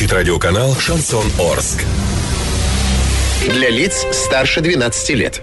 включить радиоканал «Шансон Орск». Для лиц старше 12 лет.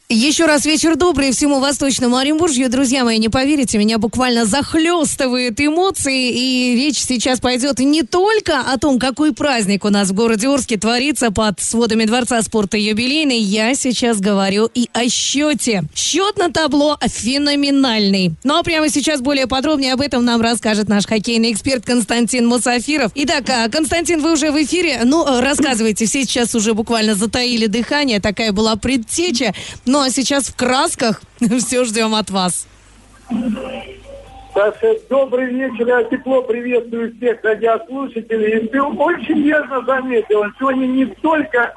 Еще раз вечер добрый всему Восточному Оренбуржью. Друзья мои, не поверите, меня буквально захлестывают эмоции. И речь сейчас пойдет не только о том, какой праздник у нас в городе Орске творится под сводами Дворца спорта юбилейный. Я сейчас говорю и о счете. Счет на табло феноменальный. Ну а прямо сейчас более подробнее об этом нам расскажет наш хоккейный эксперт Константин Мусафиров. Итак, а, Константин, вы уже в эфире. Ну, рассказывайте, все сейчас уже буквально затаили дыхание. Такая была предтеча. Но ну, а сейчас в красках все ждем от вас. Саша, добрый вечер, я тепло приветствую всех радиослушателей. И ты очень верно заметил, сегодня не только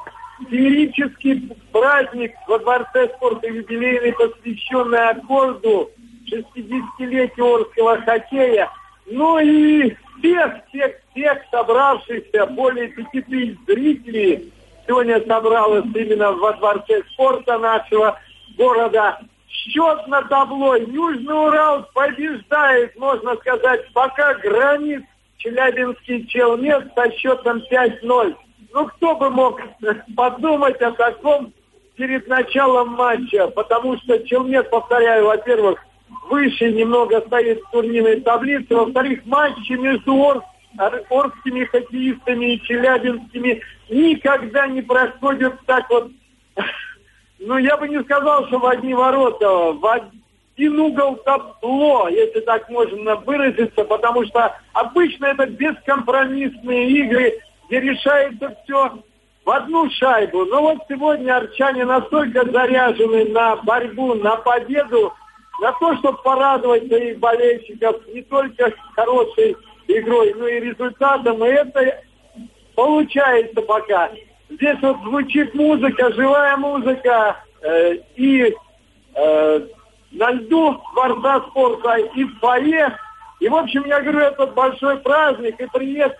феерический праздник во Дворце спорта юбилейный, посвященный аккорду 60-летию Орского хоккея, но и всех, всех, всех собравшихся, более пяти тысяч зрителей, сегодня собралось именно во дворце спорта нашего города. Счет на табло. Южный Урал побеждает, можно сказать, пока гранит Челябинский Челнец со счетом 5-0. Ну, кто бы мог подумать о таком перед началом матча, потому что Челнец, повторяю, во-первых, выше немного стоит в турнирной таблице, во-вторых, матчи между Орск орскими хоккеистами и челябинскими никогда не происходит так вот, ну, я бы не сказал, что в одни ворота, в один угол табло, если так можно выразиться, потому что обычно это бескомпромиссные игры, где решается все в одну шайбу. Но вот сегодня арчане настолько заряжены на борьбу, на победу, на то, чтобы порадовать своих болельщиков не только хорошей игрой, но и результатом. И это получается пока. Здесь вот звучит музыка, живая музыка, э, и э, на льду дворца спорта, и в фойе. И, в общем, я говорю, это большой праздник, и привет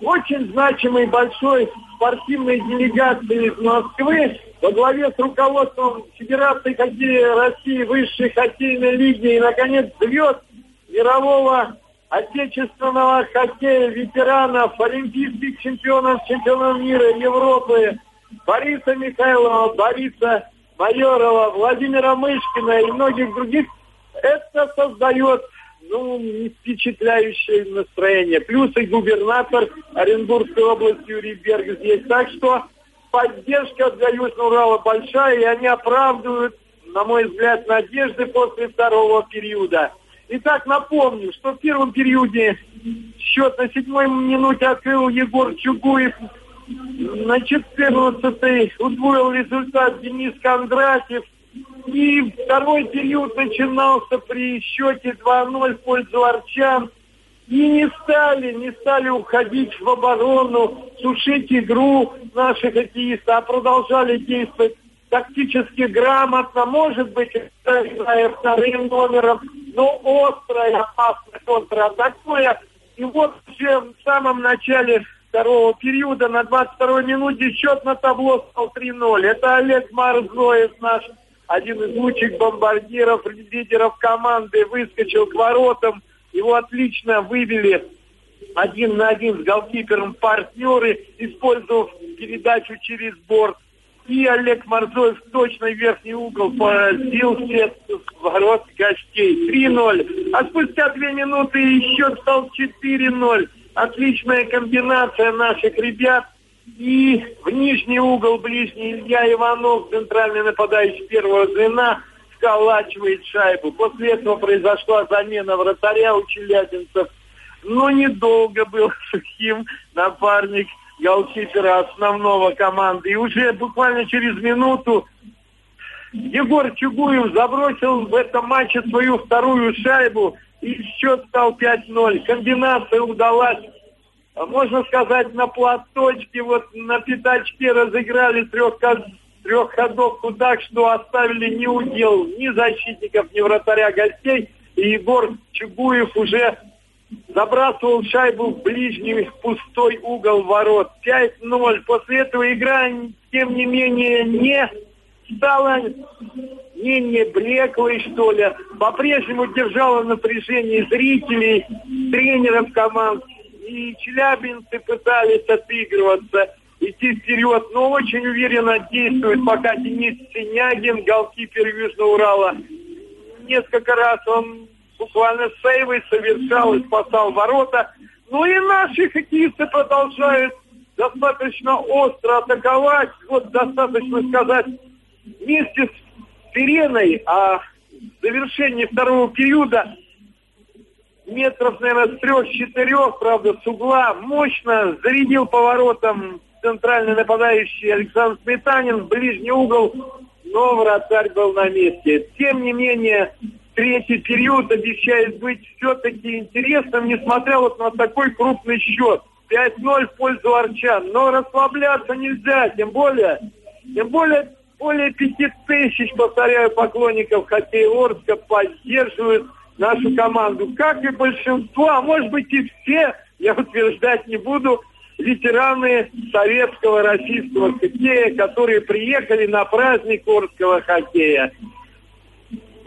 очень значимой большой спортивной делегации из Москвы во главе с руководством Федерации хоккея России, Высшей хоккейной лиги и, наконец, звезд мирового отечественного хоккея, ветеранов, олимпийских чемпионов, чемпионов мира, Европы, Бориса Михайлова, Бориса Майорова, Владимира Мышкина и многих других, это создает ну, впечатляющее настроение. Плюс и губернатор Оренбургской области Юрий Берг здесь. Так что поддержка для Южного Урала большая, и они оправдывают, на мой взгляд, надежды после второго периода. Итак, напомню, что в первом периоде счет на седьмой минуте открыл Егор Чугуев. На 14 удвоил результат Денис Кондратьев. И второй период начинался при счете 2-0 в пользу арчан. И не стали, не стали уходить в оборону, сушить игру наших хоккеисты, а продолжали действовать тактически грамотно, может быть, вторым номером, но острое, опасное контратакуя. И вот уже в самом начале второго периода на 22-й минуте счет на табло стал 3-0. Это Олег Марзоев, наш один из лучших бомбардиров, лидеров команды, выскочил к воротам. Его отлично вывели один на один с голкипером партнеры, использовав передачу через борт и Олег Морзоев в точный верхний угол поразил всех ворот гостей. 3-0. А спустя две минуты еще стал 4-0. Отличная комбинация наших ребят. И в нижний угол ближний Илья Иванов, центральный нападающий первого звена, сколачивает шайбу. После этого произошла замена вратаря у челябинцев. Но недолго был сухим напарник голкипера основного команды. И уже буквально через минуту Егор Чугуев забросил в этом матче свою вторую шайбу, и счет стал 5-0. Комбинация удалась можно сказать, на платочке, вот на пятачке разыграли трех, трехходовку так, что оставили ни удел ни защитников, ни вратаря гостей. И Егор Чугуев уже забрасывал шайбу в ближний пустой угол ворот. 5-0. После этого игра, тем не менее, не стала менее блеклой, что ли. По-прежнему держала напряжение зрителей, тренеров команд. И челябинцы пытались отыгрываться, идти вперед, но очень уверенно действует пока Денис Синягин, голкипер Южного Урала. Несколько раз он буквально сейвы совершал и спасал ворота. Ну и наши хоккеисты продолжают достаточно остро атаковать. Вот достаточно сказать, вместе с Сиреной, а в завершении второго периода метров, наверное, с трех-четырех, правда, с угла, мощно зарядил поворотом центральный нападающий Александр Сметанин в ближний угол, но вратарь был на месте. Тем не менее, третий период обещает быть все-таки интересным, несмотря вот на такой крупный счет. 5-0 в пользу Арчан. Но расслабляться нельзя, тем более, тем более более пяти тысяч, повторяю, поклонников хоккея Орска поддерживают нашу команду. Как и большинство, а может быть и все, я утверждать не буду, ветераны советского российского хоккея, которые приехали на праздник Орского хоккея.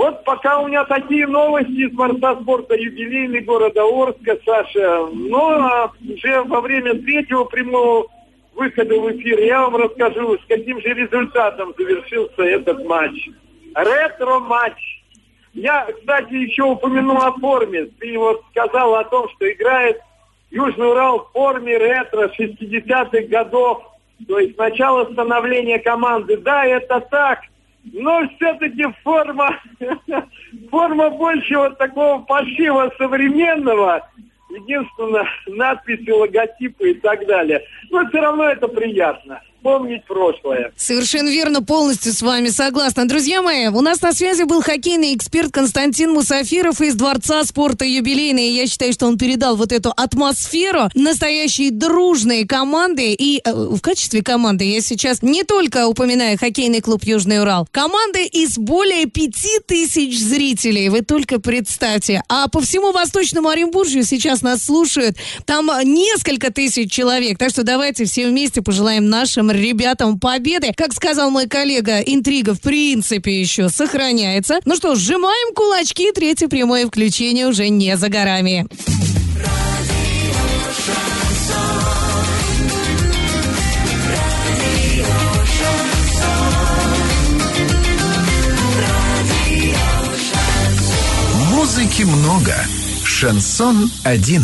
Вот пока у меня такие новости из борца спорта юбилейный города Орска, Саша. Ну, а уже во время третьего прямого выхода в эфир я вам расскажу, с каким же результатом завершился этот матч. Ретро-матч. Я, кстати, еще упомяну о форме. Ты вот сказал о том, что играет Южный Урал в форме ретро 60-х годов. То есть начало становления команды. Да, это так. Но все-таки форма, форма больше вот такого пошива современного. Единственное, надписи, логотипы и так далее. Но все равно это приятно помнить прошлое. Совершенно верно, полностью с вами согласна. Друзья мои, у нас на связи был хоккейный эксперт Константин Мусафиров из Дворца спорта юбилейный. И я считаю, что он передал вот эту атмосферу настоящей дружной команды. И э, в качестве команды я сейчас не только упоминаю хоккейный клуб Южный Урал. Команды из более пяти тысяч зрителей. Вы только представьте. А по всему Восточному Оренбуржью сейчас нас слушают. Там несколько тысяч человек. Так что давайте все вместе пожелаем нашим ребятам победы. Как сказал мой коллега, интрига в принципе еще сохраняется. Ну что, сжимаем кулачки. Третье прямое включение уже не за горами. Музыки много. Шансон один.